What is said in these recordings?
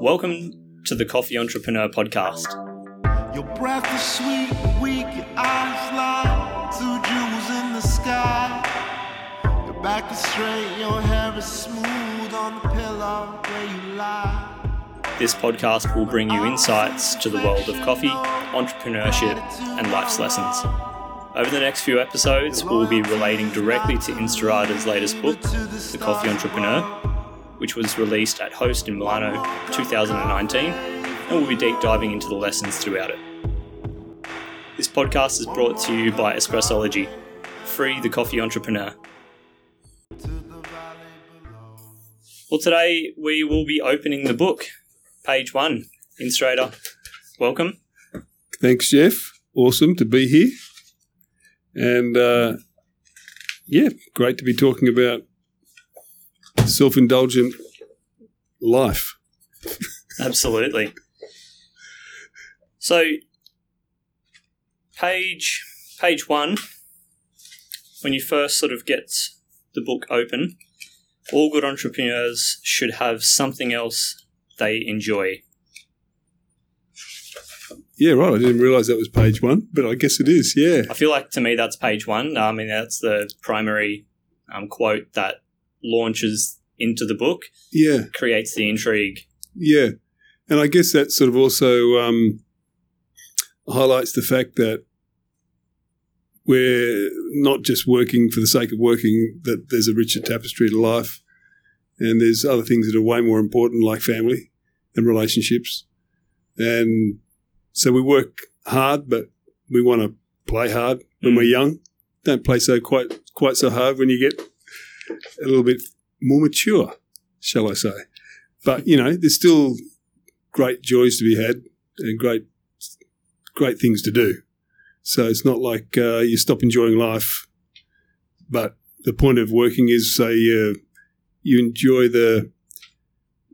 Welcome to the Coffee Entrepreneur Podcast. Your breath is sweet, weak, your eyes lie. Two jewels in the sky. Your back is straight, your hair is smooth on the pillow where you lie. This podcast will bring you insights to the world of coffee, entrepreneurship, and life's lessons. Over the next few episodes, we'll be relating directly to Instaurator's latest book, The Coffee Entrepreneur, which was released at Host in Milano 2019, and we'll be deep diving into the lessons throughout it. This podcast is brought to you by Espressology, free the coffee entrepreneur. Well, today we will be opening the book, page one. Instaurator, welcome. Thanks, Jeff. Awesome to be here. And uh, yeah, great to be talking about self indulgent life. Absolutely. So, page page one, when you first sort of get the book open, all good entrepreneurs should have something else they enjoy. Yeah, right. I didn't realize that was page one, but I guess it is. Yeah. I feel like to me that's page one. I mean, that's the primary um, quote that launches into the book, Yeah. creates the intrigue. Yeah. And I guess that sort of also um, highlights the fact that we're not just working for the sake of working, that there's a richer tapestry to life. And there's other things that are way more important, like family and relationships. And so we work hard, but we want to play hard when Mm. we're young. Don't play so quite quite so hard when you get a little bit more mature, shall I say. But, you know, there's still great joys to be had and great great things to do. So it's not like uh, you stop enjoying life, but the point of working is say uh, you enjoy the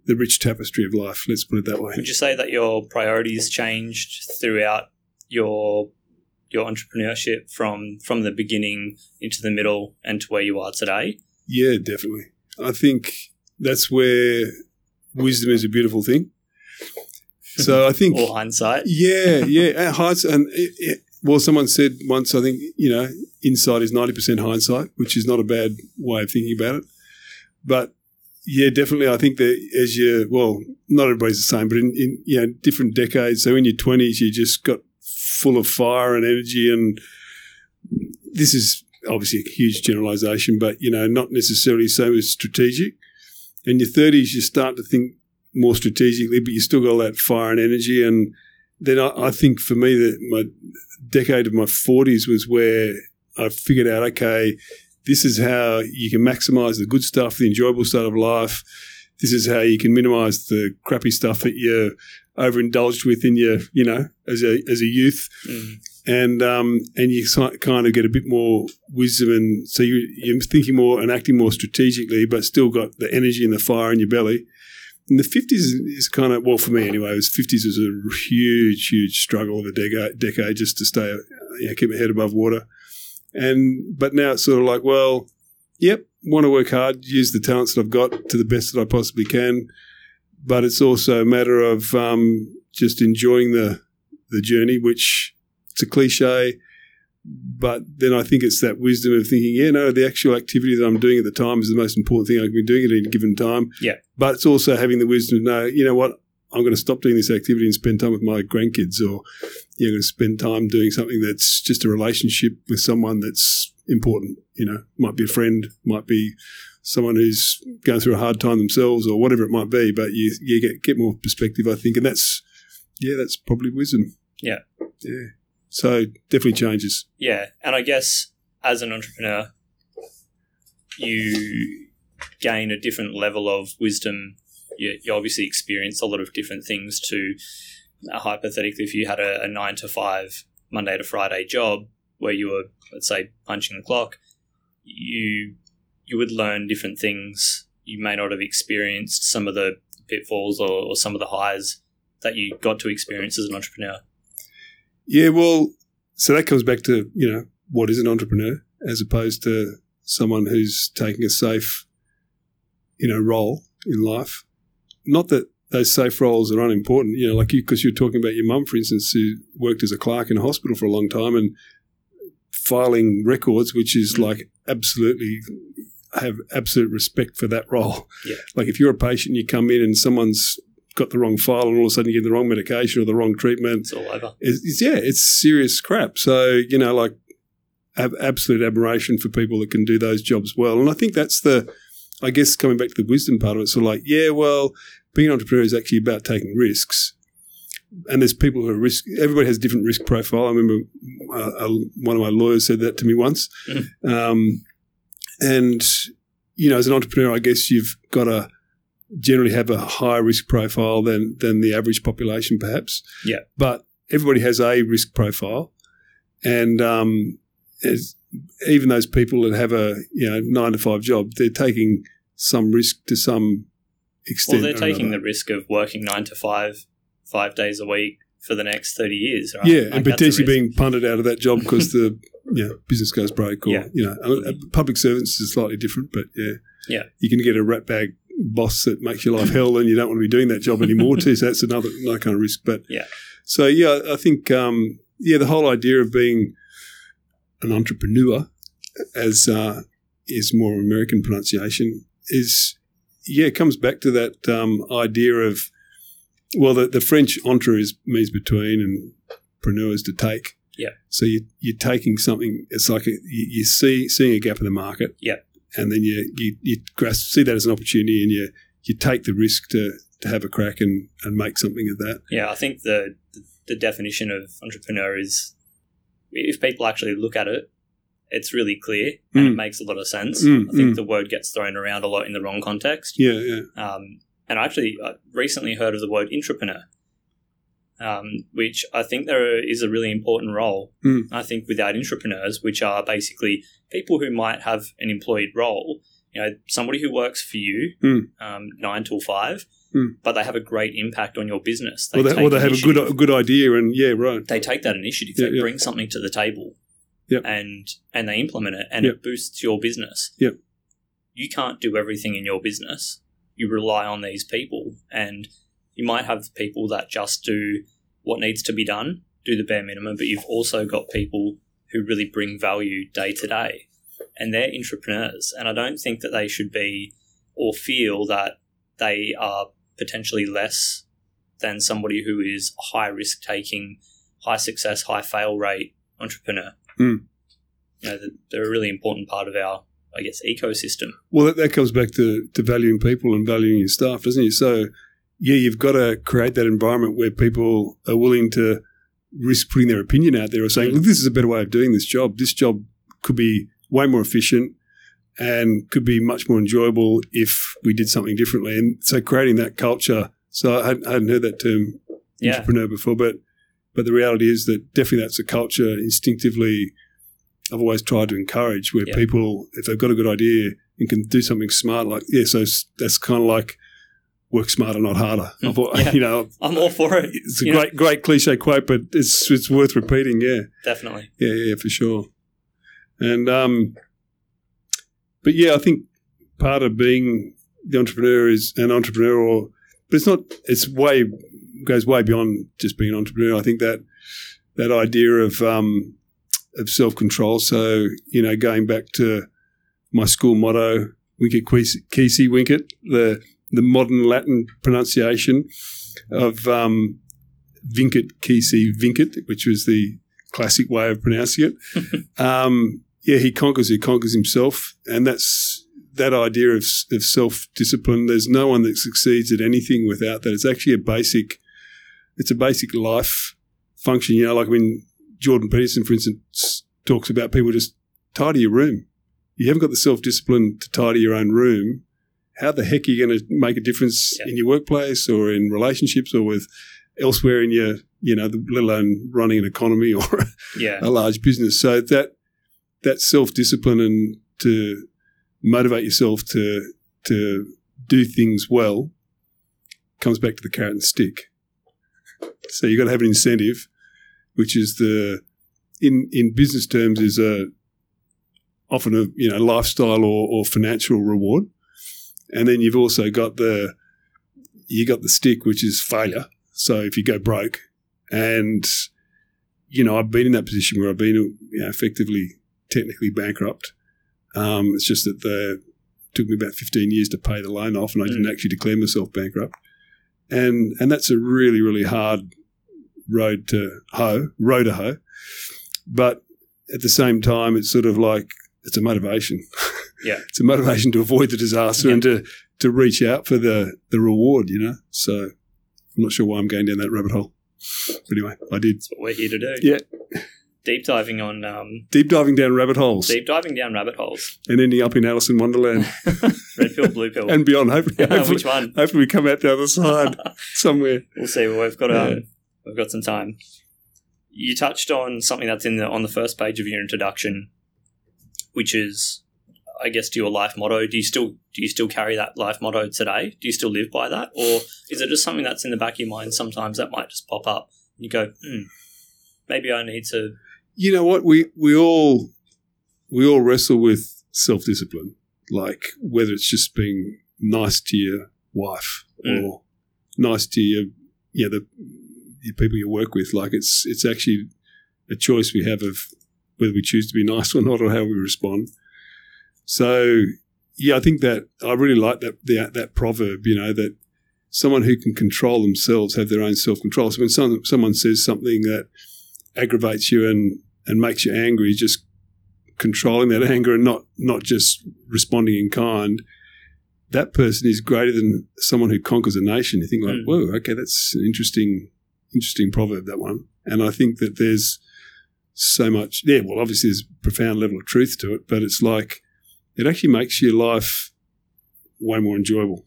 the rich tapestry of life. Let's put it that way. Would you say that your priorities changed throughout your your entrepreneurship from from the beginning into the middle and to where you are today? Yeah, definitely. I think that's where wisdom is a beautiful thing. So I think Or hindsight? Yeah, yeah. At hindsight, and it, it, well, someone said once, I think you know, insight is ninety percent hindsight, which is not a bad way of thinking about it. But yeah, definitely, I think that as you well, not everybody's the same, but in, in you know different decades. So in your twenties, you just got full of fire and energy, and this is obviously a huge generalization, but you know, not necessarily so as strategic. In your thirties, you start to think more strategically, but you still got all that fire and energy. And then I, I think for me, that my decade of my forties was where I figured out, okay, this is how you can maximize the good stuff, the enjoyable stuff of life. This is how you can minimize the crappy stuff that you're overindulged with in your, you know, as a as a youth Mm. And um, and you kind of get a bit more wisdom, and so you, you're thinking more and acting more strategically, but still got the energy and the fire in your belly. And the fifties is kind of well for me anyway. Was fifties was a huge, huge struggle of a decade, decade just to stay, you know, keep my head above water. And but now it's sort of like, well, yep, want to work hard, use the talents that I've got to the best that I possibly can, but it's also a matter of um, just enjoying the the journey, which it's a cliche, but then I think it's that wisdom of thinking, yeah, no, the actual activity that I'm doing at the time is the most important thing I can be doing at any given time. Yeah. But it's also having the wisdom to know, you know what, I'm going to stop doing this activity and spend time with my grandkids, or you're going to spend time doing something that's just a relationship with someone that's important. You know, might be a friend, might be someone who's going through a hard time themselves, or whatever it might be. But you you get get more perspective, I think, and that's yeah, that's probably wisdom. Yeah. yeah. So definitely changes. Yeah, and I guess as an entrepreneur, you gain a different level of wisdom. You, you obviously experience a lot of different things. To uh, hypothetically, if you had a, a nine to five Monday to Friday job where you were, let's say, punching the clock, you you would learn different things. You may not have experienced some of the pitfalls or, or some of the highs that you got to experience as an entrepreneur. Yeah, well, so that comes back to you know what is an entrepreneur as opposed to someone who's taking a safe, you know, role in life. Not that those safe roles are unimportant. You know, like you because you're talking about your mum, for instance, who worked as a clerk in a hospital for a long time and filing records, which is mm. like absolutely have absolute respect for that role. Yeah. Like if you're a patient, you come in and someone's got the wrong file and all of a sudden you get the wrong medication or the wrong treatment. It's all over. It's, it's, yeah, it's serious crap. So, you know, like have absolute admiration for people that can do those jobs well. And I think that's the, I guess coming back to the wisdom part of it, So, like, yeah, well, being an entrepreneur is actually about taking risks. And there's people who are risk. Everybody has a different risk profile. I remember uh, one of my lawyers said that to me once. Um, and you know, as an entrepreneur, I guess you've got to generally have a higher risk profile than than the average population, perhaps. Yeah. But everybody has a risk profile, and um, even those people that have a you know nine to five job, they're taking some risk to some extent. Well, they're taking another. the risk of working nine to five, five days a week for the next 30 years, right? Yeah, Like, and potentially being punted out of that job because the you know, business goes broke, or Yeah. you know, public servants is slightly different, but yeah, Yeah. you can get a rat bag boss that makes your life hell, and you don't want to be doing that job anymore too. So that's another another kind of risk. But Yeah. so yeah, I think um, yeah, the whole idea of being an entrepreneur, as uh, is more American pronunciation, is yeah, it comes back to that um, idea of well, the, the French entre is means between and preneur is to take. Yeah. So you, you're taking something. It's like a, you, you see seeing a gap in the market. Yeah. And then you you, you grasp, see that as an opportunity, and you you take the risk to, to have a crack and, and make something of that. Yeah, I think the, the definition of entrepreneur is if people actually look at it, it's really clear and it Mm. makes a lot of sense. Mm, I think mm. the word gets thrown around a lot in the wrong context. Yeah, yeah. Um, and I actually I recently heard of the word intrapreneur, um, which I think there is a really important role. Mm. I think without intrapreneurs, which are basically people who might have an employed role, you know, somebody who works for you Mm. um, nine till five, Mm. but they have a great impact on your business. Or they, or they have a good a good idea, and yeah, right. they take that initiative, Yeah, they yeah. bring something to the table, Yep. and and they implement it, and it boosts your business. Yep. You can't do everything in your business. You rely on these people, and you might have people that just do what needs to be done, do the bare minimum, but you've also got people who really bring value day to day, and they're intrapreneurs. And I don't think that they should be or feel that they are potentially less than somebody who is a high risk taking, high success, high fail rate entrepreneur. Mm. You know, they're a really important part of our, I guess, ecosystem. Well, that, that comes back to, to valuing people and valuing your staff, doesn't it? So, yeah, you've got to create that environment where people are willing to risk putting their opinion out there or saying, look, this is a better way of doing this job. This job could be way more efficient and could be much more enjoyable if we did something differently. And so creating that culture. So I hadn't, I hadn't heard that term Yeah. intrapreneur before, but but the reality is that definitely that's a culture instinctively I've always tried to encourage where Yeah. people, if they've got a good idea and can do something smart, like yeah, so that's kind of like work smarter, not harder. Mm, yeah. You know, I'm all for it. it's a great great cliche quote, but it's it's worth repeating. Yeah, definitely. yeah, yeah, for sure. And um, but yeah, I think part of being the entrepreneur is an entrepreneur, or but it's not. It's way goes way beyond just being an entrepreneur. I think that that idea of um, of self control. So you know, going back to my school motto, "Winkit Kisi Winkit," the the modern Latin pronunciation of um, Vincit qui se Vincit, which was the classic way of pronouncing it. um, yeah, he conquers. He conquers himself, and that's that idea of, of self discipline. There's no one that succeeds at anything without that. It's actually a basic. It's a basic life function. You know, like when Jordan Peterson, for instance, talks about people just tidy your room. You haven't got the self discipline to tidy your own room. How the heck are you going to make a difference Yeah. in your workplace or in relationships or with elsewhere in your, you know, let alone running an economy or Yeah. a large business. So that that self discipline and to motivate yourself to to do things well comes back to the carrot and stick. So you've got to have an incentive, which is the in in business terms is a often a you know lifestyle or, or financial reward, and then you've also got the you got the stick, which is failure. So if you go broke, and you know, I've been in that position where I've been you know, effectively technically bankrupt. Um, it's just that the took me about 15 years to pay the loan off, and I didn't actually declare myself bankrupt. And and that's a really really hard road to hoe, road to hoe. But at the same time, it's sort of like it's a motivation. Yeah. it's a motivation to avoid the disaster Yeah. and to to reach out for the the reward. You know, so I'm not sure why I'm going down that rabbit hole. But anyway, I did. That's what we're here to do. Yeah, Deep diving on um, deep diving down rabbit holes deep diving down rabbit holes. and ending up in Alice in Wonderland Red pill, blue pill. and beyond. Hopefully, hopefully, Which one? hopefully we come out the other side somewhere. We'll see. Well, we've got um, Yeah. we've got some time. You touched on something that's in the on the first page of your introduction, which is, I guess, to your life motto. Do you still do you still carry that life motto today? Do you still live by that, or is it just something that's in the back of your mind? Sometimes that might just pop up. And you go, hmm, maybe I need to. You know what? We we all we all wrestle with self discipline, like whether it's just being nice to your wife Mm. or nice to your yeah the your people you work with. Like it's it's actually a choice we have of whether we choose to be nice or not, or how we respond. So yeah, I think that I really like that that, that proverb. You know that someone who can control themselves have their own self control. So when some, someone says something that aggravates you and and makes you angry, just controlling that anger and not not just responding in kind. That person is greater than someone who conquers a nation. You think like, Mm. whoa, okay, that's an interesting, interesting proverb that one. And I think that there's so much. Yeah, well, obviously there's a profound level of truth to it, but it's like it actually makes your life way more enjoyable.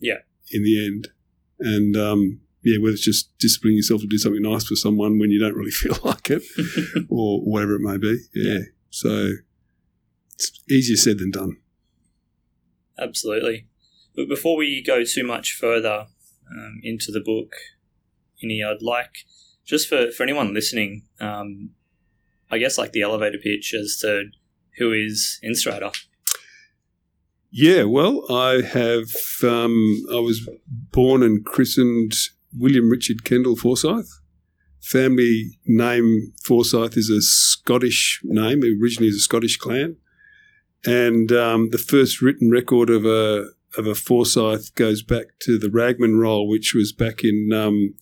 Yeah. In the end, and um, yeah, whether it's just disciplining yourself to do something nice for someone when you don't really feel like it, or whatever it may be. Yeah. So it's easier said than done. Absolutely. But before we go too much further um, into the book, any I'd like just for, for anyone listening, um, I guess like the elevator pitch as to who is Instaurator. Yeah, well, I have. Um, I was born and christened William Richard Kendall Forsyth. Family name Forsyth is a Scottish name. It originally is a Scottish clan, and um, the first written record of a of a Forsyth goes back to the Ragman roll, which was back in um,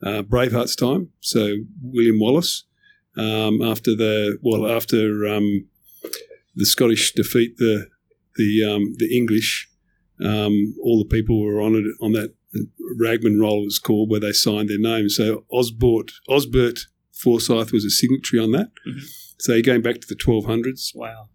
uh, Braveheart's time. So William Wallace, um, after the well, after um, the Scottish defeat the the um, the English, um, all the people were on it on that Ragman roll it was called where they signed their names. So Osbert Osbert Forsyth was a signatory on that. Mhm. So you're going back to the 1200s. Wow.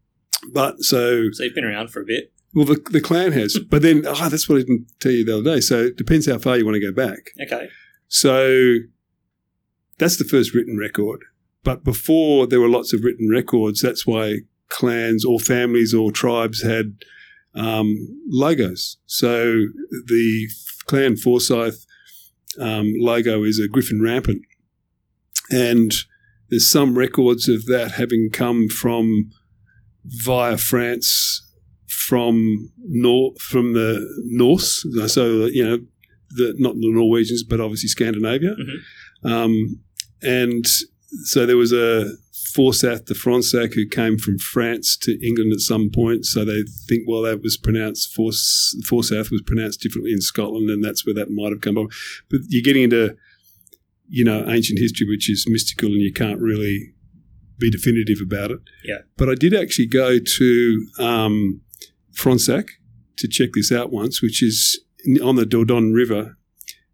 But so So you've been around for a bit. well, the, the clan has. But then oh, that's what I didn't tell you the other day. So it depends how far you want to go back. Okay. So that's the first written record. But before there were lots of written records, that's why clans or families or tribes had um, logos. So the clan Forsyth um, logo is a griffin rampant. And there's some records of that having come from via France from nor- from the Norse. So, you know, the, not the Norwegians, but obviously Scandinavia. Um, and so there was a Forsyth de Fronsac who came from France to England at some point. So they think, well, that was pronounced, Fors, Forsyth was pronounced differently in Scotland, and that's where that might have come from. But you're getting into, you know, ancient history, which is mystical, and you can't really be definitive about it. Yeah. But I did actually go to um, Fronsac to check this out once, which is on the Dordogne River,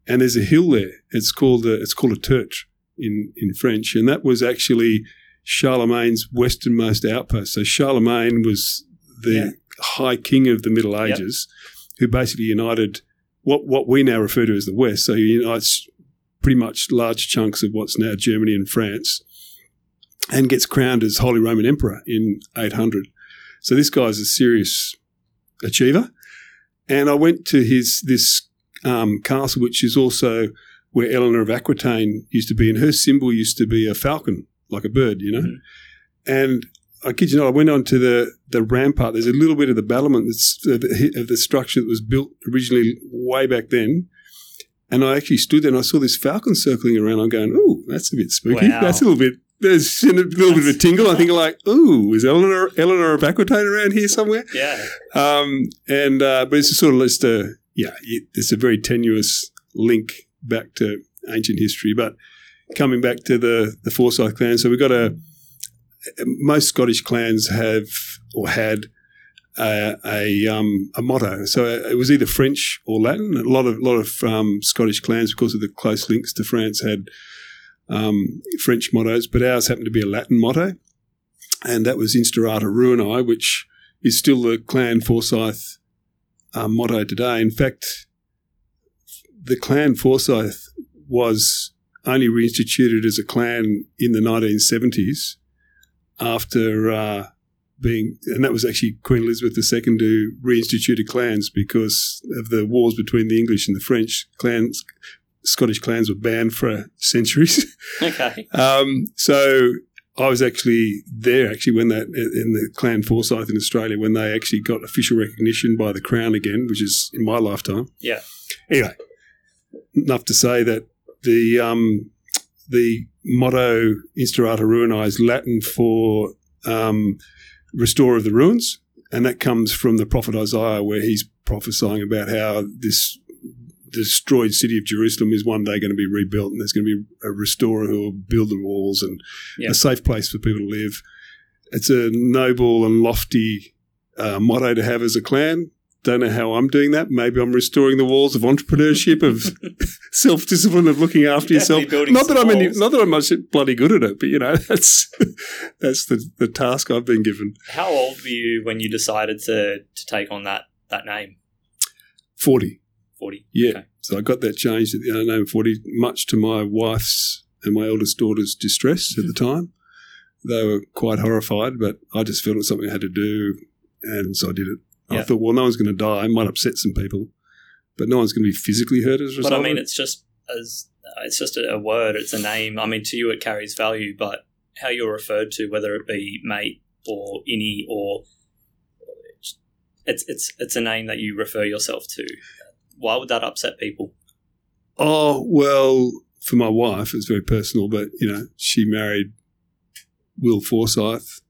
and there's a hill there. It's called a, it's called a tertre in in French, and that was actually Charlemagne's westernmost outpost. So Charlemagne was the Yeah. high king of the Middle Yep. Ages, who basically united what what we now refer to as the West. So he unites pretty much large chunks of what's now Germany and France, and gets crowned as Holy Roman Emperor in 800. So this guy's a serious achiever. And I went to his this um, castle, which is also where Eleanor of Aquitaine used to be, and her symbol used to be a falcon, like a bird, you know. Mhm. And I kid you not, I went on to the the rampart. There's a little bit of the battlement that's of the, of the structure that was built originally way back then, And I actually stood there and I saw this falcon circling around. I'm going, "Ooh, that's a bit spooky. Wow. That's a little bit." There's a little bit of a tingle. I think like, "Ooh, is Eleanor Eleanor of Aquitaine around here somewhere?" Yeah. Um, and uh, but it's a sort of just a yeah, it, it's a very tenuous link back to ancient history. But coming back to the the Forsyth clan, so we've got a most Scottish clans have or had a a, um, a motto. So it was either French or Latin. A lot of lot of um, Scottish clans, because of the close links to France, had um, French mottos, but ours happened to be a Latin motto, and that was Instaurata Ruinae, which is still the clan Forsyth um, motto today. In fact, the clan Forsyth was only reinstituted as a clan in the 1970s after uh, being, and that was actually Queen Elizabeth II who reinstituted clans because of the wars between the English and the French. Clans, Scottish clans were banned for centuries. Okay. Um, so I was actually there actually when that in the Clan Forsyth in Australia when they actually got official recognition by the Crown again, which is in my lifetime. Yeah. Anyway, enough to say that the um, the motto Instaurata Ruinae is Latin for um, restorer of the ruins, and that comes from the prophet Isaiah, where he's prophesying about how this destroyed city of Jerusalem is one day going to be rebuilt, and there's going to be a restorer who will build the walls and a safe place for people to live. It's a noble and lofty uh, motto to have as a clan. Don't know how I'm doing that. Maybe I'm restoring the walls of entrepreneurship, of self discipline, of looking after yourself. Not that I'm any, not that I'm much bloody good at it, but you know that's that's the, the task I've been given. How old were you when you decided to, to take on that, that name? Forty. 40. Yeah. Okay. So I got that changed at the of 40, much to my wife's and my eldest daughter's distress at the time. They were quite horrified, but I just felt it was something I had to do, and so I did it. I thought, well, no one's going to die. It might upset some people, but no one's going to be physically hurt as a result. But I mean, it's just as it's just a, a word. It's a name. I mean, to you it carries value, but how you're referred to, whether it be mate or innie or it's it's it's a name that you refer yourself to. Why would that upset people? Oh, well, for my wife, it's very personal, but, you know, she married Will Forsyth.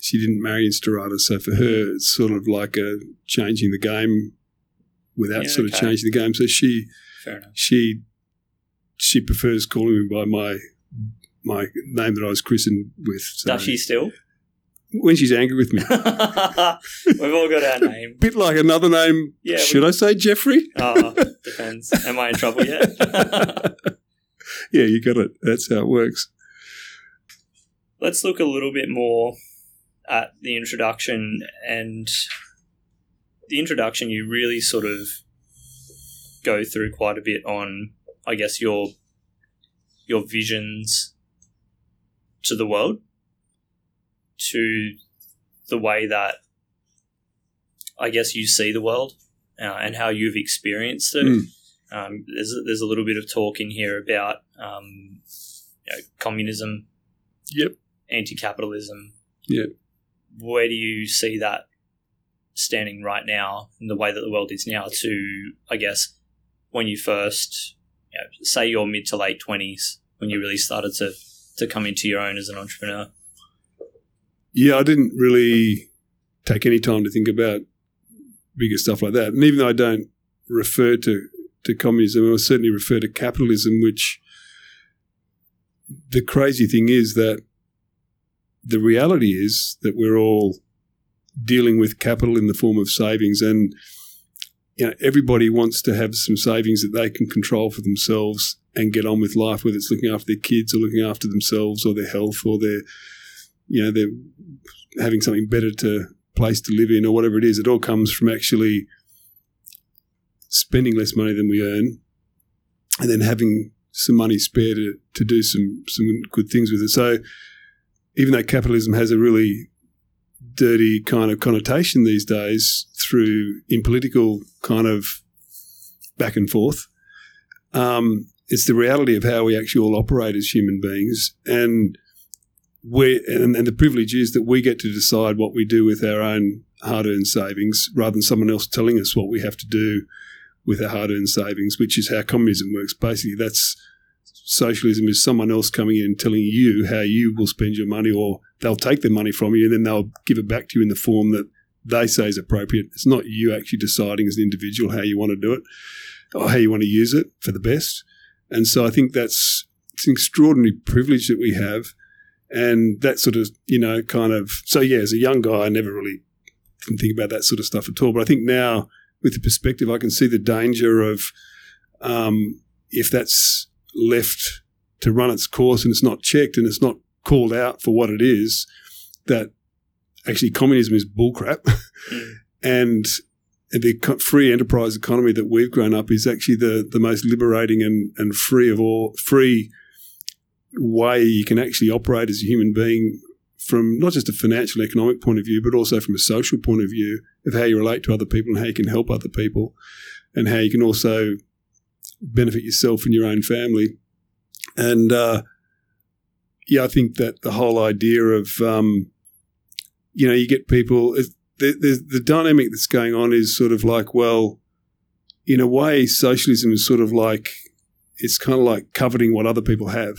She didn't marry Instaurator, so for her, it's sort of like a changing the game without Yeah, sort of changing the game. So she Fair she she prefers calling me by my my name that I was christened with. So Does she still? when she's angry with me, We've all got our name. bit like another name. Yeah, should I say Jeffrey? Oh, depends. Am I in trouble yet? Yeah, you got it. That's how it works. Let's look a little bit more at the introduction and the introduction you really sort of go through quite a bit on I guess your your visions to the world to the way that I guess you see the world uh, and how you've experienced it. Mm. Um, there's there's a little bit of talk in here about um, you know, communism, Yep. anti-capitalism. Yeah. Where do you see that standing right now in the way that the world is now? To I guess when you first, you know, say your mid to late twenties, when you really started to to come into your own as an entrepreneur. Yeah, I didn't really take any time to think about bigger stuff like that. And even though I don't refer to, to communism, I certainly refer to capitalism, which the crazy thing is that the reality is that we're all dealing with capital in the form of savings and you know everybody wants to have some savings that they can control for themselves and get on with life whether it's looking after their kids or looking after themselves or their health or their you know they're having something better to place to live in or whatever it is. It all comes from actually spending less money than we earn and then having some money spare to, to do some some good things with it. So even though capitalism has a really dirty kind of connotation these days through in political kind of back and forth um, it's the reality of how we actually all operate as human beings and we and, and the privilege is that we get to decide what we do with our own hard-earned savings rather than someone else telling us what we have to do with our hard earned savings, which is how communism works. Basically, that's socialism is someone else coming in and telling you how you will spend your money, or they'll take the money from you and then they'll give it back to you in the form that they say is appropriate. It's not you actually deciding as an individual how you want to do it or how you want to use it for the best. And so I think that's it's an extraordinary privilege that we have. And that sort of, you know, kind of, so yeah, as a young guy, I never really didn't think about that sort of stuff at all. But I think now, with the perspective, I can see the danger of um, if that's left to run its course and it's not checked and it's not called out for what it is, that actually communism is bullcrap. Mm. and the free enterprise economy that we've grown up is actually the, the most liberating and, and free of all free way you can actually operate as a human being from not just a financial economic point of view, but also from a social point of view of how you relate to other people and how you can help other people and how you can also benefit yourself and your own family. And uh, yeah, I think that the whole idea of, um, you know, you get people, the, the, the dynamic that's going on is sort of like, well, in a way, socialism is sort of like, it's kind of like coveting what other people have.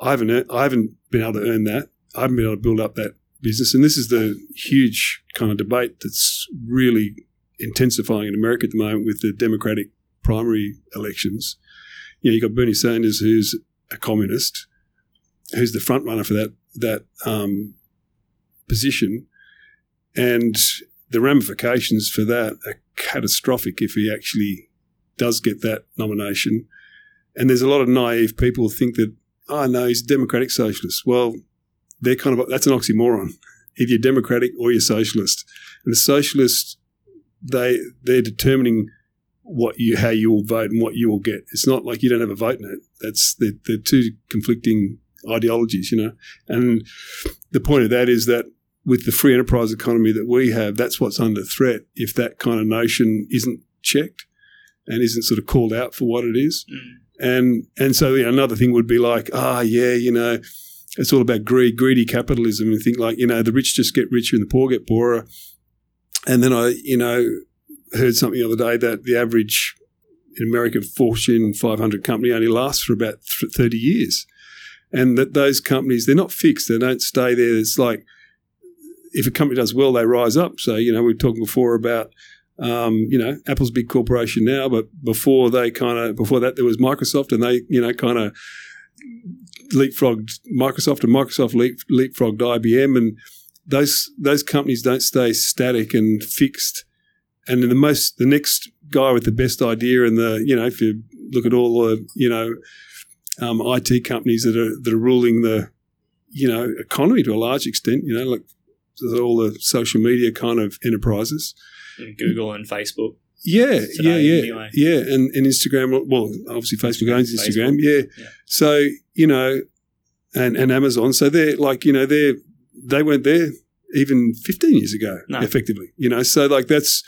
I haven't, I haven't been able to earn that. I haven't been able to build up that business. And this is the huge kind of debate that's really intensifying in America at the moment with the Democratic primary elections. You know, you've got Bernie Sanders, who's a communist, who's the front runner for that that um, position, and the ramifications for that are catastrophic if he actually does get that nomination. And there's a lot of naive people who think that, oh no, he's a democratic socialist. Well, they're kind of that's an oxymoron. If you're democratic or you're socialist, and the socialists, they they're determining what you how you will vote and what you will get. It's not like you don't have a vote in it. That's the the two conflicting ideologies, you know. And the point of that is that with the free enterprise economy that we have, that's what's under threat if that kind of notion isn't checked and isn't sort of called out for what it is. Mm. And and so you know, another thing would be like, ah, oh, yeah, you know, it's all about greed, greedy capitalism, and think like, you know, the rich just get richer and the poor get poorer. And then I, you know, heard something the other day that the average in America Fortune 500 company only lasts for about 30 years. And that those companies, they're not fixed. They don't stay there. It's like if a company does well, they rise up. So, you know, we were talking before about, um, you know, Apple's big corporation now, but before they kind of, before that, there was Microsoft and they, you know, kind of leapfrogged Microsoft and Microsoft leap, leapfrogged IBM. And those, those companies don't stay static and fixed and the most the next guy with the best idea and the you know if you look at all the you know um, IT companies that are that are ruling the you know economy to a large extent you know like all the social media kind of enterprises Google and Facebook yeah yeah yeah anyway. yeah and, and Instagram well obviously Facebook owns Instagram Facebook. Yeah. yeah so you know and and Amazon so they're like you know they're they weren't there even 15 years ago no. effectively you know so like that's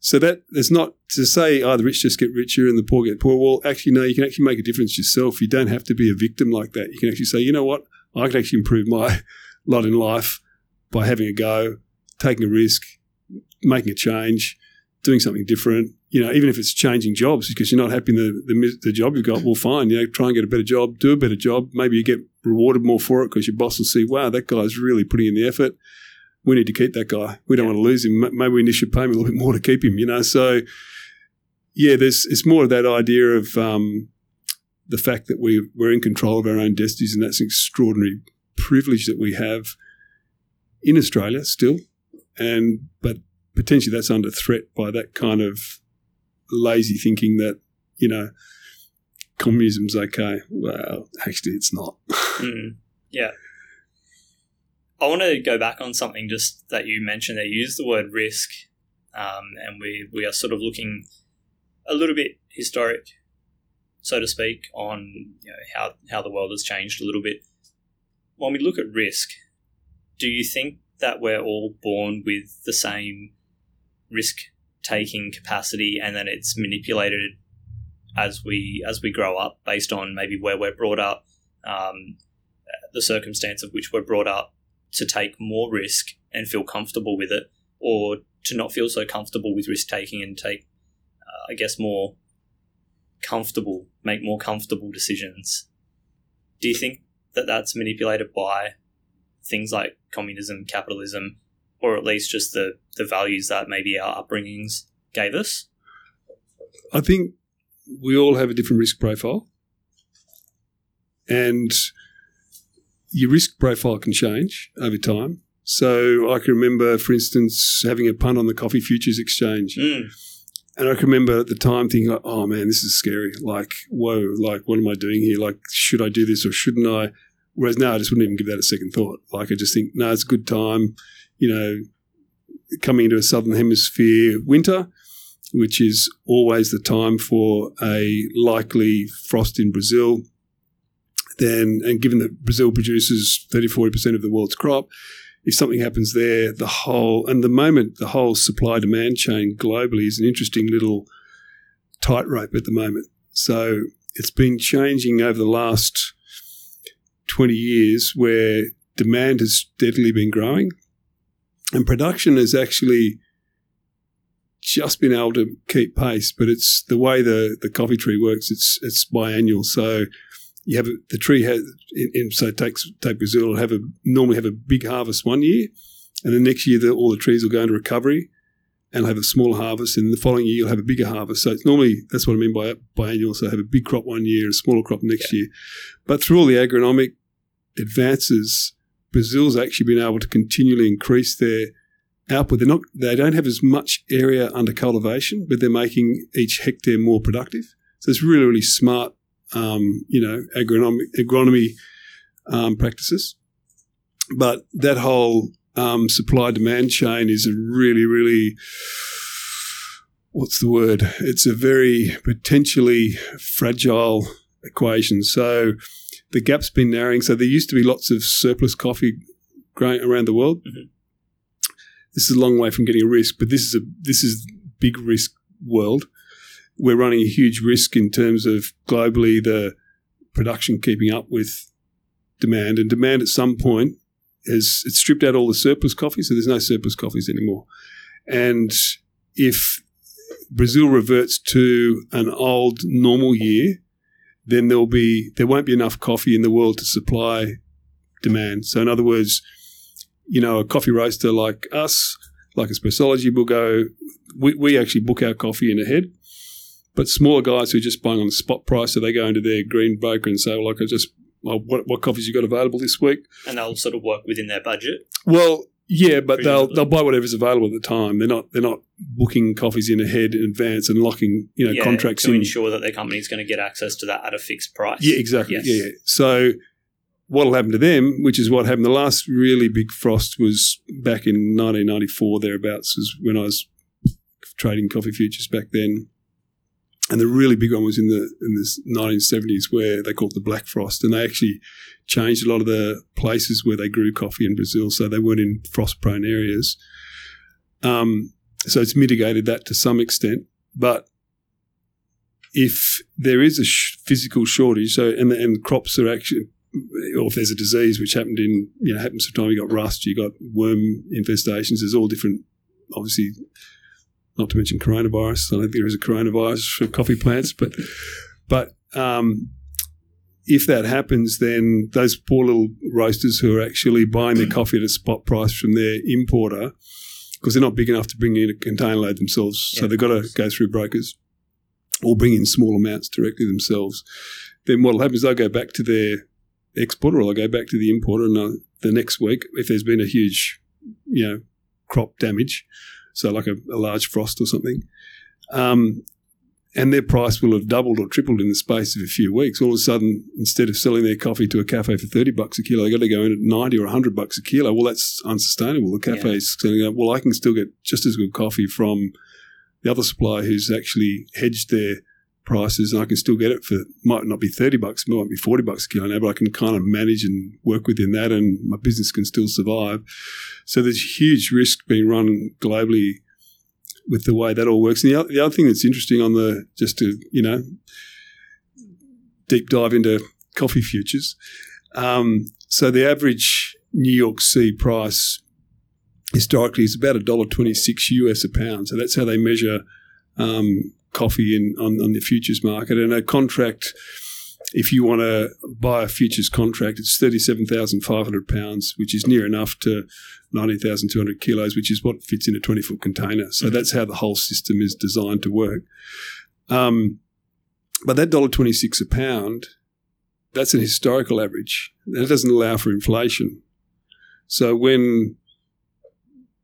so that it's not to say, oh, the rich just get richer and the poor get poor. Well, actually, no, you can actually make a difference yourself. You don't have to be a victim like that. You can actually say, you know what, I can actually improve my lot in life by having a go, taking a risk, making a change, doing something different. You know, even if it's changing jobs because you're not happy in the, the, the job you've got, well, fine. You know, try and get a better job, do a better job. Maybe you get rewarded more for it because your boss will see, wow, that guy's really putting in the effort we need to keep that guy. We don't yeah. want to lose him. Maybe we should pay him a little bit more to keep him, you know. So, yeah, there's it's more of that idea of um, the fact that we we're in control of our own destinies, and that's an extraordinary privilege that we have in Australia still, and but potentially that's under threat by that kind of lazy thinking that you know communism's okay. Well, actually, it's not. Mm, yeah. I want to go back on something just that you mentioned. They use the word risk, um, and we we are sort of looking a little bit historic, so to speak, on you know, how how the world has changed a little bit. When we look at risk, do you think that we're all born with the same risk taking capacity, and then it's manipulated as we as we grow up based on maybe where we're brought up, um, the circumstance of which we're brought up, to take more risk and feel comfortable with it, or to not feel so comfortable with risk taking and take uh, I guess, more comfortable, make more comfortable decisions. Do you think that that's manipulated by things like communism, capitalism, or at least just the, the values that maybe our upbringings gave us? I think we all have a different risk profile. And your risk profile can change over time. So I can remember, for instance, having a punt on the coffee futures exchange. Mm. And I can remember at the time thinking, like, oh man, this is scary. Like, whoa, like, what am I doing here? Like, should I do this or shouldn't I? Whereas now I just wouldn't even give that a second thought. Like, I just think, no, it's a good time. You know, coming into a southern hemisphere winter, which is always the time for a likely frost in Brazil. Then, and given that Brazil produces 30 40% of the world's crop, if something happens there, the whole, and the moment the whole supply demand chain globally is an interesting little tightrope at the moment. So it's been changing over the last 20 years where demand has steadily been growing and production has actually just been able to keep pace, but it's the way the, the coffee tree works. It's it's biannual, so you have a, the tree has in, in, so takes take Brazil will have a normally have a big harvest one year, and the next year the, all the trees will go into recovery and have a small harvest, and the following year you'll have a bigger harvest. So it's normally that's what I mean by biannual. So have a big crop one year, a smaller crop next yeah. year, but through all the agronomic advances, Brazil's actually been able to continually increase their output. They're not they don't have as much area under cultivation, but they're making each hectare more productive. So it's really really smart, um, you know, agronomy, agronomy um, practices. But that whole um, supply demand chain is a really really what's the word? It's a very potentially fragile equation. So the gap's been narrowing. So there used to be lots of surplus coffee growing around the world. Mm-hmm this is a long way from getting a risk, but this is a this is big risk world. We're running a huge risk in terms of globally the production keeping up with demand, and demand at some point has it's stripped out all the surplus coffee, so there's no surplus coffees anymore. And if Brazil reverts to an old normal year, then there'll be there won't be enough coffee in the world to supply demand. So in other words, you know, a coffee roaster like us, like Espressology, will go, we, we actually book our coffee in ahead. But smaller guys who are just buying on the spot price, so they go into their green broker and say, well, like, I just, well, what, what coffees you got available this week? And they'll sort of work within their budget. Well, yeah, but they'll they'll buy whatever's available at the time. They're not they're not booking coffees in ahead in advance and locking you know yeah, contracts to in. ensure that their company is going to get access to that at a fixed price. Yeah, exactly. Yes. Yeah, yeah. So what'll happen to them, which is what happened. The last really big frost was back in 1994, thereabouts, was when I was trading coffee futures back then. And the really big one was in the in the 1970s, where they called it the Black Frost, and they actually changed a lot of the places where they grew coffee in Brazil, so they weren't in frost-prone areas. Um, so it's mitigated that to some extent, but if there is a sh- physical shortage, so and, and crops are actually or if there's a disease which happened in, you know, happens time you got rust, you got worm infestations, there's all different, obviously, not to mention coronavirus. I don't think there is a coronavirus for coffee plants, but, but, um, if that happens, then those poor little roasters who are actually buying their coffee at a spot price from their importer, because they're not big enough to bring in a container load themselves, yeah. so they've got to go through brokers or bring in small amounts directly themselves. Then what'll happen is they'll go back to their exporter, or they'll go back to the importer, and uh, the next week, if there's been a huge, you know, crop damage, so like a, a large frost or something, um, and their price will have doubled or tripled in the space of a few weeks. All of a sudden, instead of selling their coffee to a cafe for thirty bucks a kilo, they got to go in at ninety or hundred bucks a kilo. Well, that's unsustainable. The cafe's yeah. saying, "Well, I can still get just as good coffee from the other supplier who's actually hedged their prices and I can still get it for might not be 30 bucks, might be 40 bucks a kilo now, but I can kind of manage and work within that and my business can still survive. So there's huge risk being run globally with the way that all works. And the other, the other thing that's interesting on the, just to, you know, deep dive into coffee futures. Um, so the average New York C price historically is about $1.26 US a pound. So that's how they measure um, coffee in on, on the futures market, and a contract. If you want to buy a futures contract, it's thirty-seven thousand five hundred pounds, which is near enough to nineteen thousand two hundred kilos, which is what fits in a twenty-foot container. So that's how the whole system is designed to work. Um, but that dollar twenty-six a pound, that's an historical average. That doesn't allow for inflation. So when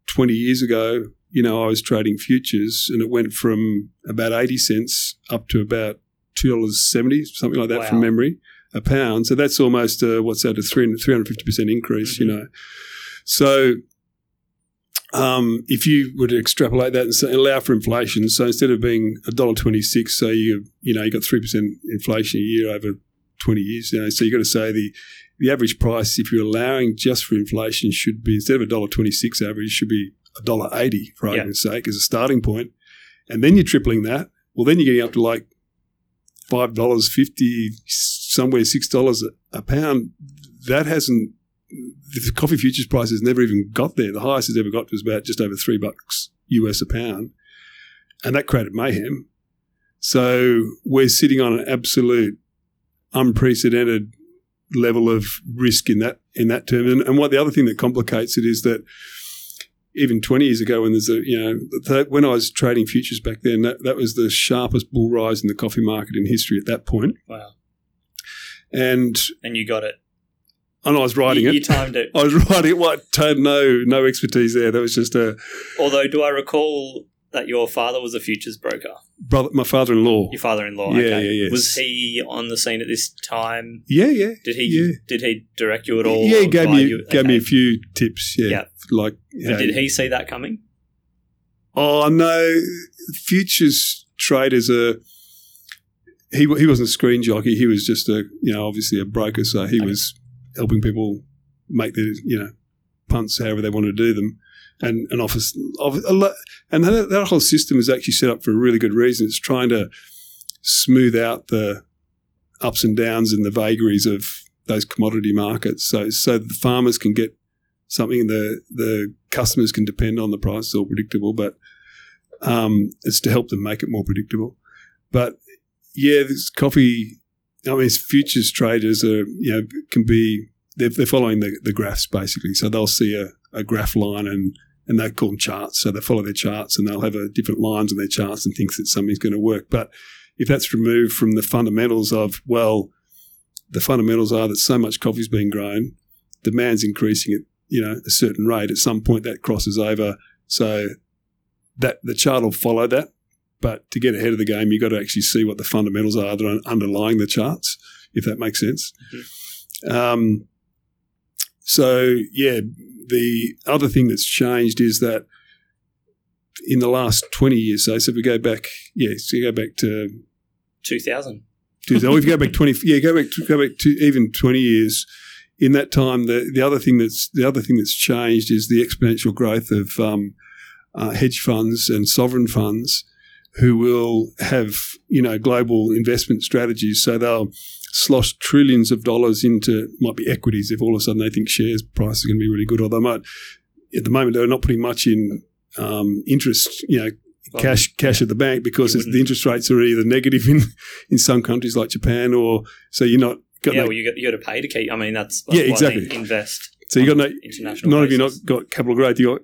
20 years ago, you know, I was trading futures and it went from about 80 cents up to about $2.70, something like that Wow. from memory, a pound. So that's almost, uh, what's that, a 300, 350% increase, you know. So um, if you were to extrapolate that and say, allow for inflation, so instead of being $1.26, so you, you know, you got 3% inflation a year over 20 years, you know, so you've got to say the, the average price, if you're allowing just for inflation, should be instead of $1.26 average, should be $1.80 for Yeah. argument's sake as a starting point. And then you're tripling that. Well, then you're getting up to like $5.50, somewhere $6 a, a pound. That hasn't, the coffee futures price has never even got there. The highest it's ever got was about just over three bucks US a pound. And that created mayhem. So we're sitting on an absolute unprecedented level of risk in that in that term. And, and what the other thing that complicates it is that even 20 years ago, when there's a you know th- when I was trading futures back then, that, that was the sharpest bull rise in the coffee market in history at that point. Wow. And And you got it. and I was writing you, it. you timed it. I was writing it. What? No no expertise there. That was just a Although, do I recall that your father was a futures broker? brother, my father-in-law. Your father-in-law. Yeah, okay. yeah, yes. Was he on the scene at this time? Yeah, yeah. Did he? Yeah. Did he direct you at all? Yeah, he gave me you? gave me a few tips. Yeah, Yeah. like did he see that coming? Oh no, futures traders are. He he wasn't a screen jockey. He was just a you know obviously a broker. So he Okay. was helping people make their you know punts however they wanted to do them, and and office of and that, whole system is actually set up for a really good reason. It's trying to smooth out the ups and downs and the vagaries of those commodity markets. So so the farmers can get something the the customers can depend on the price is all predictable, but um, it's to help them make it more predictable. But yeah, this coffee. I mean, futures traders are you know can be they're, they're following the, the graphs basically. So they'll see a, a graph line and and they call them charts. So they follow their charts and they'll have a different lines on their charts and thinks that something's going to work. But if that's removed from the fundamentals of well, the fundamentals are that so much coffee is being grown, demand's increasing at you know a certain rate. At some point, that crosses over. So that the chart will follow that. But to get ahead of the game, you've got to actually see what the fundamentals are that are underlying the charts, if that makes sense. Um, so yeah, the other thing that's changed is that in the last twenty years, so, so if we go back, yeah, so you go back to Two thousand. Tuesday. Or if you go back twenty, yeah, go back to, go back to even twenty years. In that time, the the other thing that's the other thing that's changed is the exponential growth of um, uh, hedge funds and sovereign funds, who will have you know global investment strategies. So they'll slosh trillions of dollars into might be equities if all of a sudden they think shares price is going to be really good, or they might at the moment they're not putting much in um, interest, you know, Well, cash cash at the bank because you it's- wouldn't- the interest rates are either negative in in some countries like Japan, or so you're not got Yeah, no, well, you got you got to pay to keep. I mean, that's, Yeah, that's why they exactly. invest. so you got no international. none of you not got capital growth. You got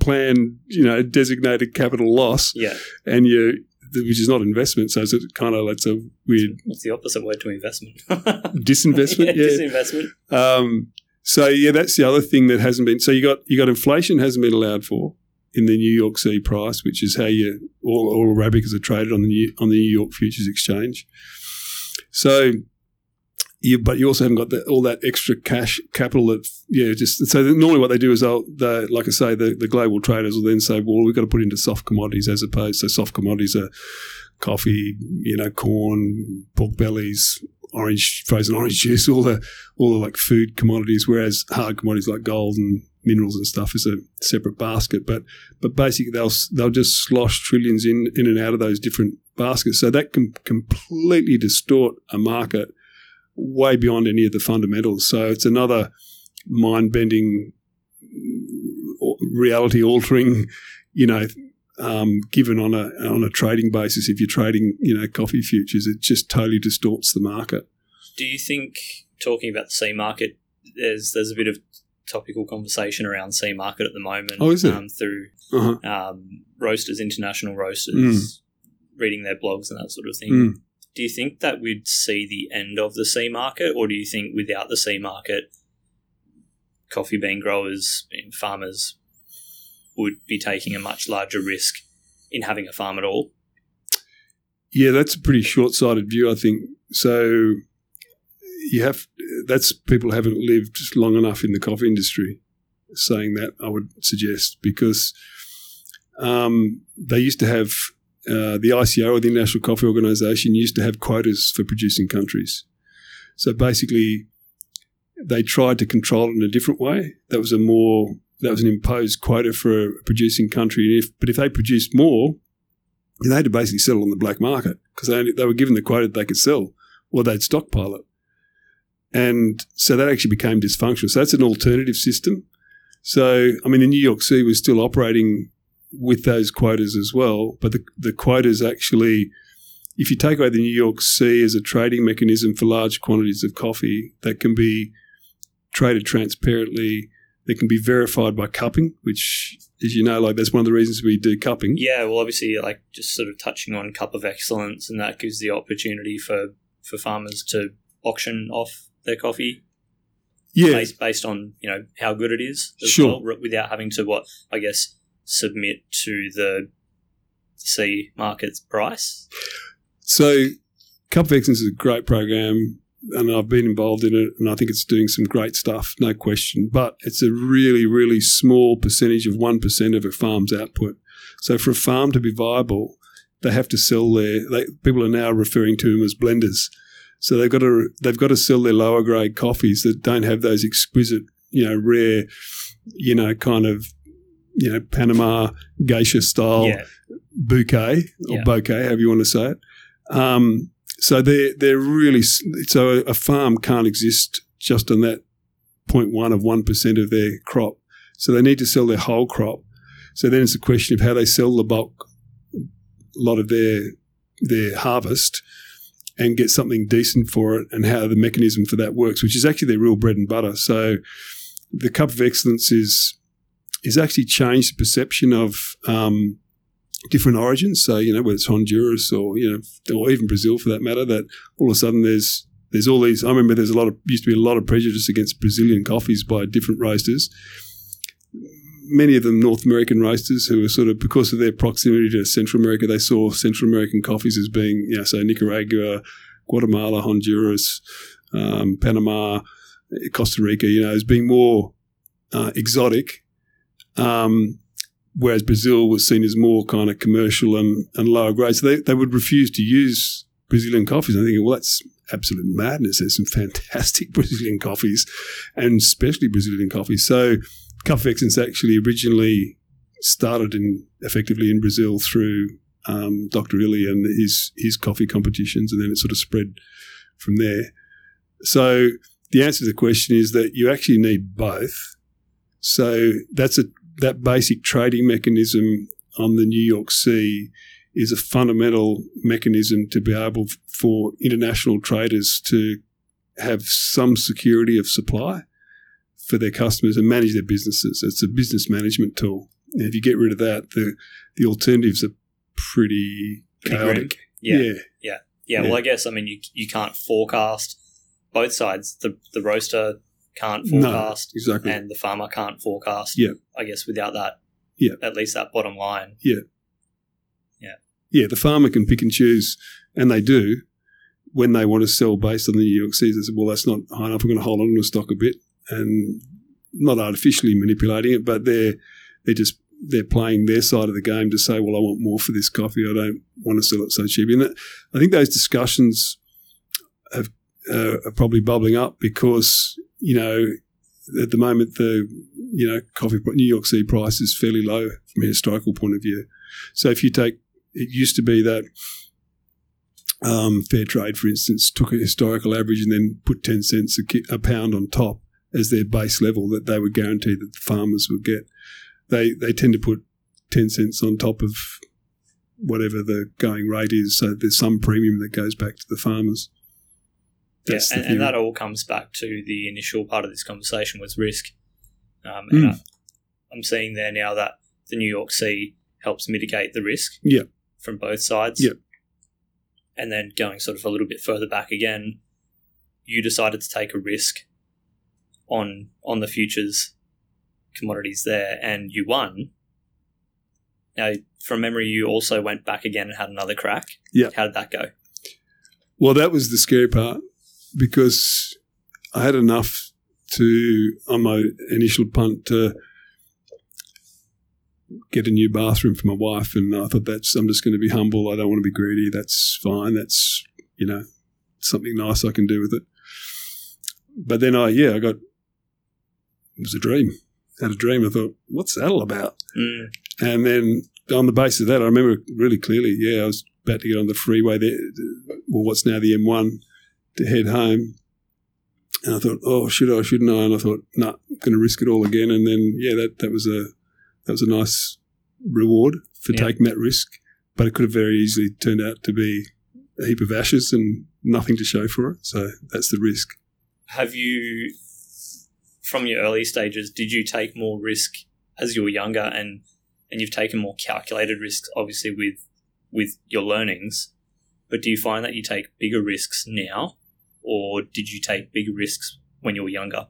planned, you know, designated capital loss, Yeah, and you which is not investment. So it's kind of that's a weird what's the opposite word to investment? disinvestment. yeah, yeah. disinvestment. Um, so yeah, that's the other thing that hasn't been. So you got you got inflation hasn't been allowed for in the New York C price, which is how you all, all Arabicas are traded on the New, on the New York Futures Exchange. So you, but you also haven't got the, all that extra cash capital that yeah just so normally what they do is they'll they, like I say the, the global traders will then say well we've got to put into soft commodities as opposed to soft commodities are coffee you know corn pork bellies orange frozen orange juice all the all the like food commodities whereas hard commodities like gold and minerals and stuff is a separate basket. But but basically they'll they'll just slosh trillions in in and out of those different baskets. So that can completely distort a market way beyond any of the fundamentals. So it's another mind bending, reality altering, you know, um, given on a on a trading basis. If you're trading, you know, coffee futures, it just totally distorts the market. Do you think talking about the C market, there's there's a bit of topical conversation around C market at the moment. Oh, is there? Um, through Uh-huh. um, roasters, international roasters, Mm. reading their blogs and that sort of thing. Mm. Do you think that we'd see the end of the C market, or do you think without the C market, coffee bean growers and farmers would be taking a much larger risk in having a farm at all? Yeah, that's a pretty short-sighted view, I think. So you have that's people haven't lived long enough in the coffee industry. Saying that, I would suggest because um, they used to have uh, the ICO or the International Coffee Organization used to have quotas for producing countries. So basically, they tried to control it in a different way. That was a more that was an imposed quota for a producing country. And if, but if they produced more, they had to basically sell on the black market because they, they were given the quota they could sell, or they'd stockpile it. And so that actually became dysfunctional. So that's an alternative system. So, I mean, the New York C was still operating with those quotas as well, but the, the quotas actually, if you take away the New York C as a trading mechanism for large quantities of coffee that can be traded transparently, that can be verified by cupping, which, as you know, like that's one of the reasons we do cupping. Yeah, well, obviously, like just sort of touching on cup of excellence, and that gives the opportunity for for farmers to auction off their coffee Yeah, based based on you know how good it is, as Sure. well, without having to what I guess submit to the C market's price. So, Cup of Excellence is a great program, and I've been involved in it, and I think it's doing some great stuff, no question. But it's a really, really small percentage of 1% of a farm's output. So, for a farm to be viable, they have to sell their, they, people are now referring to them as blenders. So they've got to they've got to sell their lower grade coffees that don't have those exquisite, you know, rare, you know, kind of, you know, Panama geisha style yeah, bouquet or Yeah. bouquet, however you want to say it. Um, so they're they're really so a farm can't exist just on that 0.1 of one percent of their crop. So they need to sell their whole crop. So then it's a question of how they sell the bulk a lot of their their harvest and get something decent for it, and how the mechanism for that works, which is actually their real bread and butter. So the cup of excellence is is actually changed the perception of um, different origins. So you know whether it's Honduras or you know or even Brazil for that matter, that all of a sudden there's there's all these. I remember there's a lot of used to be a lot of prejudice against Brazilian coffees by different roasters. Many of them North American roasters who were sort of because of their proximity to Central America, they saw Central American coffees as being you know so Nicaragua, Guatemala, Honduras, um, Panama, Costa Rica, you know, as being more uh, exotic. Um, whereas Brazil was seen as more kind of commercial and, and lower grade. So they, they would refuse to use Brazilian coffees. I think, well, that's absolute madness. There's some fantastic Brazilian coffees and especially Brazilian coffees. So of Excellence actually originally started in effectively in Brazil through um, Dr. Illy and his, his coffee competitions, and then it sort of spread from there. So the answer to the question is that you actually need both. So that's a that basic trading mechanism on the New York C is a fundamental mechanism to be able for international traders to have some security of supply for their customers and manage their businesses. It's a business management tool. And if you get rid of that, the the alternatives are pretty chaotic. Yeah. yeah. Yeah, Yeah. well, I guess I mean you you can't forecast both sides. The the roaster can't No, forecast, exactly. and the farmer can't forecast. Yeah. I guess without that, Yeah. at least that bottom line. yeah, Yeah. Yeah. the farmer can pick and choose, and they do when they want to sell based on the New York Cs. They say, well, that's not high enough. I'm going to hold on to stock a bit, and not artificially manipulating it, but they're they're just they're playing their side of the game to say, well, I want more for this coffee. I don't want to sell it so cheap. And that, I think those discussions have, uh, are probably bubbling up because you know at the moment the you know coffee New York C price is fairly low from a historical point of view. So if you take it used to be that um, fair trade, for instance, took a historical average and then put 10 cents a, ki- a pound on top as their base level that they would guarantee that the farmers would get. They, they tend to put ten cents on top of whatever the going rate is. So there's some premium that goes back to the farmers. That's yeah, the and, and that all comes back to the initial part of this conversation was risk. Um, Mm. I, I'm seeing there now that the New York C helps mitigate the risk Yeah. from both sides. Yeah. And then going sort of a little bit further back again, you decided to take a risk on on the futures commodities there, and you won. Now, from memory, you also went back again and had another crack. Yeah. How did that go? Well, that was the scary part because I had enough to on my initial punt to get a new bathroom for my wife, and I thought that's I'm just going to be humble. I don't want to be greedy. That's fine. That's you know something nice I can do with it. But then I yeah I got it was a dream. I Had a dream. I thought, what's that all about? Mm. And then on the basis of that, I remember really clearly. Yeah, I was about to get on the freeway there, well, what's now the M1, to head home. And I thought, oh, should I, shouldn't I? And I thought, no, nah, I'm going to risk it all again. And then, yeah, that, that was a that was a nice reward for Yeah. taking that risk. But it could have very easily turned out to be a heap of ashes and nothing to show for it. So that's the risk. have you from your early stages did you take more risk as you were younger and and you've taken more calculated risks obviously with with your learnings but do you find that you take bigger risks now or did you take bigger risks when you were younger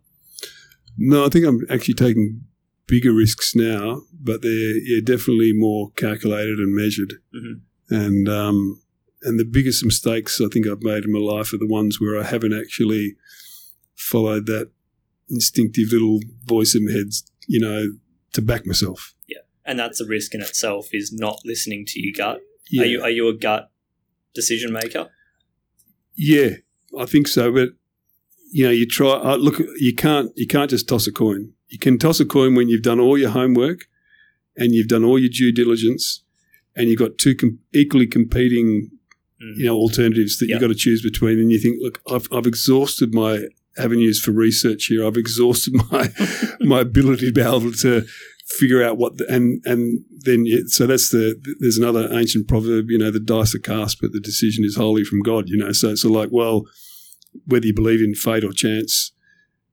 No, I think I'm actually taking bigger risks now, but they're yeah, definitely more calculated and measured. Mhm. And um, and the biggest mistakes I think I've made in my life are the ones where I haven't actually followed that instinctive little voice in my head, you know, to back myself. Yeah, and that's a risk in itself is not listening to your gut Yeah, are you are you a gut decision maker yeah, I think so. But you know, you try. Uh, look, you can't you can't just toss a coin. You can toss a coin when you've done all your homework and you've done all your due diligence, and you've got two com- equally competing, Mm. you know, alternatives that Yeah. you've got to choose between. And you think, look, I've, I've exhausted my avenues for research here. I've exhausted my my ability to be able to figure out what the, and and then it, so that's the there's another ancient proverb you know the dice are cast but the decision is wholly from God you know? So it's so like well whether you believe in fate or chance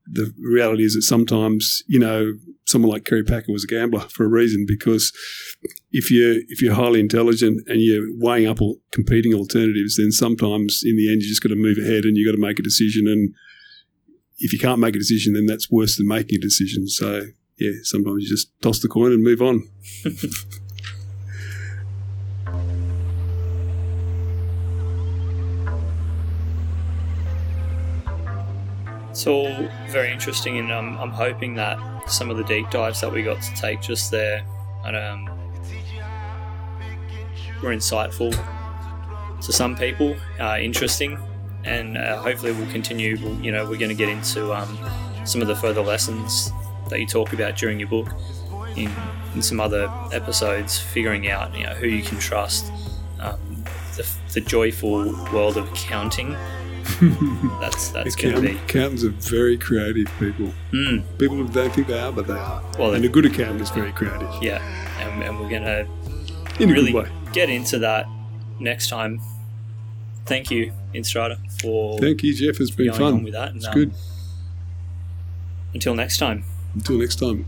the reality is that sometimes you know someone like Kerry Packer was a gambler for a reason because if you if you're highly intelligent and you're weighing up all competing alternatives then sometimes in the end you just got to move ahead and you got to make a decision and if you can't make a decision then that's worse than making a decision so yeah, sometimes you just toss the coin and move on. It's all very interesting, and um, I'm hoping that some of the deep dives that we got to take just there and, um, were insightful to some people, uh, interesting, and uh, hopefully we'll continue. We'll, you know, we're going to get into um, some of the further lessons that you talk about during your book in, in some other episodes, figuring out you know who you can trust, um, the, the joyful world of accounting. that's that's going to be. Accountants are very creative people. Mm, People don't think they are, but they are. well, And a good accountant is very creative yeah, and, and we're going to in really get into that next time. Thank you, Instaurator, for Thank you, Jeff. It's been fun. with that. And, It's um, good. Until next time. Until next time.